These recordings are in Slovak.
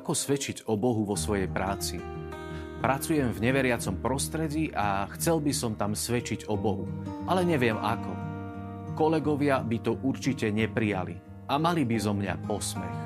ako svedčiť o Bohu vo svojej práci. Pracujem v neveriacom prostredí a chcel by som tam svedčiť o Bohu, ale neviem ako. Kolegovia by to určite neprijali a mali by zo mňa posmech.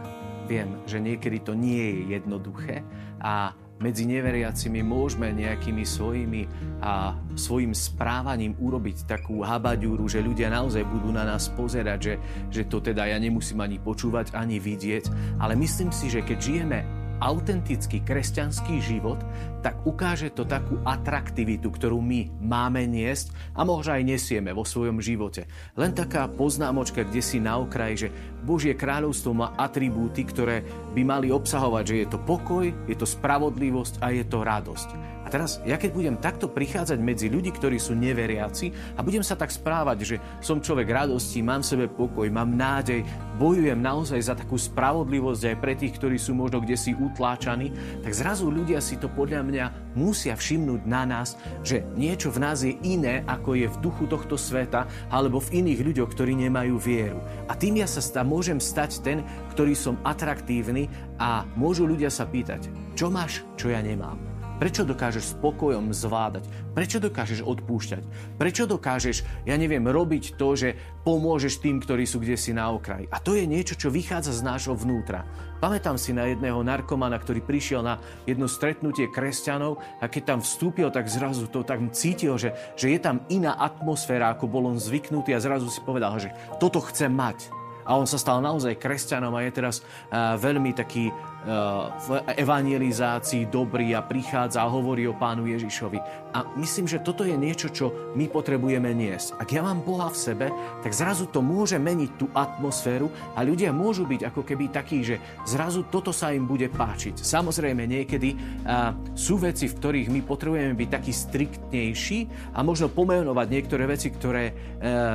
Viem, že niekedy to nie je jednoduché a medzi neveriacimi môžeme nejakými svojimi a svojim správaním urobiť takú habaďúru, že ľudia naozaj budú na nás pozerať, že, že to teda ja nemusím ani počúvať, ani vidieť. Ale myslím si, že keď žijeme autentický kresťanský život, tak ukáže to takú atraktivitu, ktorú my máme niesť a možno aj nesieme vo svojom živote. Len taká poznámočka, kde si na okraji, že Božie kráľovstvo má atribúty, ktoré by mali obsahovať, že je to pokoj, je to spravodlivosť a je to radosť. A teraz, ja keď budem takto prichádzať medzi ľudí, ktorí sú neveriaci a budem sa tak správať, že som človek radosti, mám v sebe pokoj, mám nádej, bojujem naozaj za takú spravodlivosť aj pre tých, ktorí sú možno kde si utláčaní, tak zrazu ľudia si to podľa mňa musia všimnúť na nás, že niečo v nás je iné, ako je v duchu tohto sveta alebo v iných ľuďoch, ktorí nemajú vieru. A tým ja sa stá, môžem stať ten, ktorý som atraktívny a môžu ľudia sa pýtať, čo máš, čo ja nemám. Prečo dokážeš spokojom zvládať? Prečo dokážeš odpúšťať? Prečo dokážeš, ja neviem, robiť to, že pomôžeš tým, ktorí sú kde si na okraji? A to je niečo, čo vychádza z nášho vnútra. Pamätám si na jedného narkomana, ktorý prišiel na jedno stretnutie kresťanov a keď tam vstúpil, tak zrazu to tak cítil, že, že je tam iná atmosféra, ako bol on zvyknutý a zrazu si povedal, že toto chce mať. A on sa stal naozaj kresťanom a je teraz uh, veľmi taký v evangelizácii dobrý a prichádza a hovorí o pánu Ježišovi. A myslím, že toto je niečo, čo my potrebujeme niesť. Ak ja mám Boha v sebe, tak zrazu to môže meniť tú atmosféru a ľudia môžu byť ako keby takí, že zrazu toto sa im bude páčiť. Samozrejme, niekedy sú veci, v ktorých my potrebujeme byť takí striktnejší a možno pomenovať niektoré veci, ktoré e,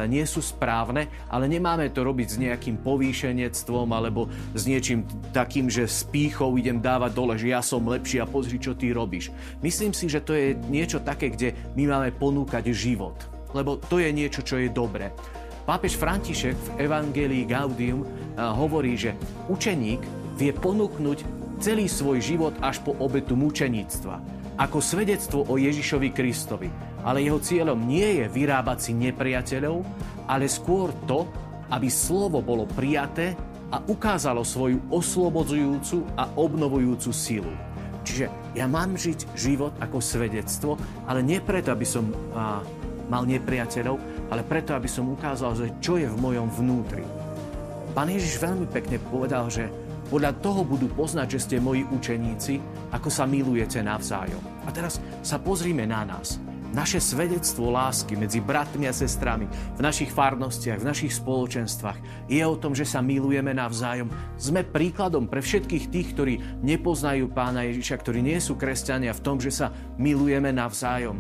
nie sú správne, ale nemáme to robiť s nejakým povýšenectvom alebo s niečím takým, že spí pýchou idem dávať dole, že ja som lepší a pozri, čo ty robíš. Myslím si, že to je niečo také, kde my máme ponúkať život. Lebo to je niečo, čo je dobré. Pápež František v Evangelii Gaudium hovorí, že učeník vie ponúknuť celý svoj život až po obetu mučeníctva, ako svedectvo o Ježišovi Kristovi. Ale jeho cieľom nie je vyrábať si nepriateľov, ale skôr to, aby slovo bolo prijaté a ukázalo svoju oslobodzujúcu a obnovujúcu silu. Čiže ja mám žiť život ako svedectvo, ale nie preto, aby som a, mal nepriateľov, ale preto, aby som ukázal, že čo je v mojom vnútri. Pán Ježiš veľmi pekne povedal, že podľa toho budú poznať, že ste moji učeníci, ako sa milujete navzájom. A teraz sa pozrime na nás. Naše svedectvo lásky medzi bratmi a sestrami v našich farnostiach, v našich spoločenstvách je o tom, že sa milujeme navzájom. Sme príkladom pre všetkých tých, ktorí nepoznajú pána Ježiša, ktorí nie sú kresťania v tom, že sa milujeme navzájom.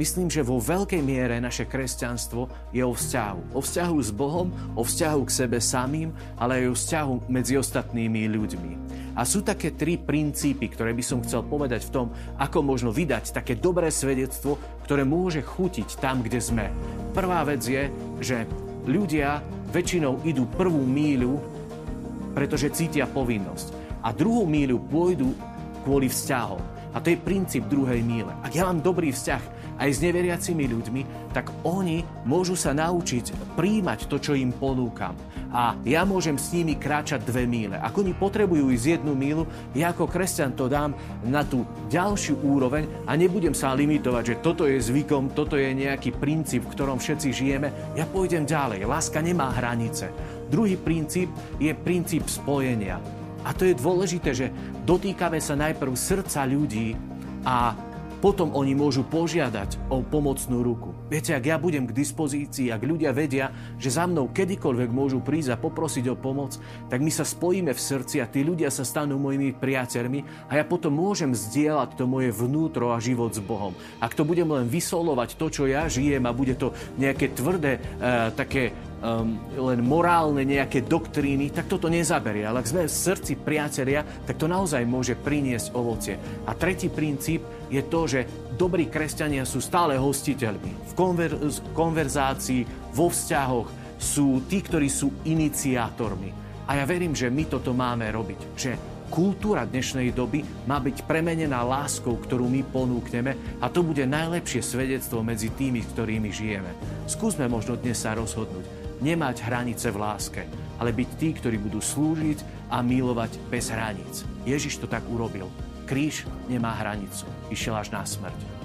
Myslím, že vo veľkej miere naše kresťanstvo je o vzťahu. O vzťahu s Bohom, o vzťahu k sebe samým, ale aj o vzťahu medzi ostatnými ľuďmi. A sú také tri princípy, ktoré by som chcel povedať v tom, ako možno vydať také dobré svedectvo, ktoré môže chutiť tam, kde sme. Prvá vec je, že ľudia väčšinou idú prvú míľu, pretože cítia povinnosť. A druhú míľu pôjdu kvôli vzťahom. A to je princíp druhej míle. Ak ja mám dobrý vzťah aj s neveriacimi ľuďmi, tak oni môžu sa naučiť príjmať to, čo im ponúkam. A ja môžem s nimi kráčať dve míle. Ak oni potrebujú ísť jednu mílu, ja ako kresťan to dám na tú ďalšiu úroveň a nebudem sa limitovať, že toto je zvykom, toto je nejaký princíp, v ktorom všetci žijeme. Ja pôjdem ďalej. Láska nemá hranice. Druhý princíp je princíp spojenia. A to je dôležité, že dotýkame sa najprv srdca ľudí a potom oni môžu požiadať o pomocnú ruku. Viete, ak ja budem k dispozícii, ak ľudia vedia, že za mnou kedykoľvek môžu prísť a poprosiť o pomoc, tak my sa spojíme v srdci a tí ľudia sa stanú mojimi priateľmi a ja potom môžem zdieľať to moje vnútro a život s Bohom. Ak to budem len vysolovať to, čo ja žijem a bude to nejaké tvrdé, uh, také um, len morálne nejaké doktríny, tak toto nezaberie. Ale ak sme v srdci priatelia, tak to naozaj môže priniesť ovocie. A tretí princíp je to, že dobrí kresťania sú stále hostiteľmi. V konver- konverzácii, vo vzťahoch sú tí, ktorí sú iniciátormi. A ja verím, že my toto máme robiť. Že Kultúra dnešnej doby má byť premenená láskou, ktorú my ponúkneme a to bude najlepšie svedectvo medzi tými, ktorými žijeme. Skúsme možno dnes sa rozhodnúť, nemať hranice v láske, ale byť tí, ktorí budú slúžiť a milovať bez hraníc. Ježiš to tak urobil. Kríž nemá hranicu. Išiel až na smrť.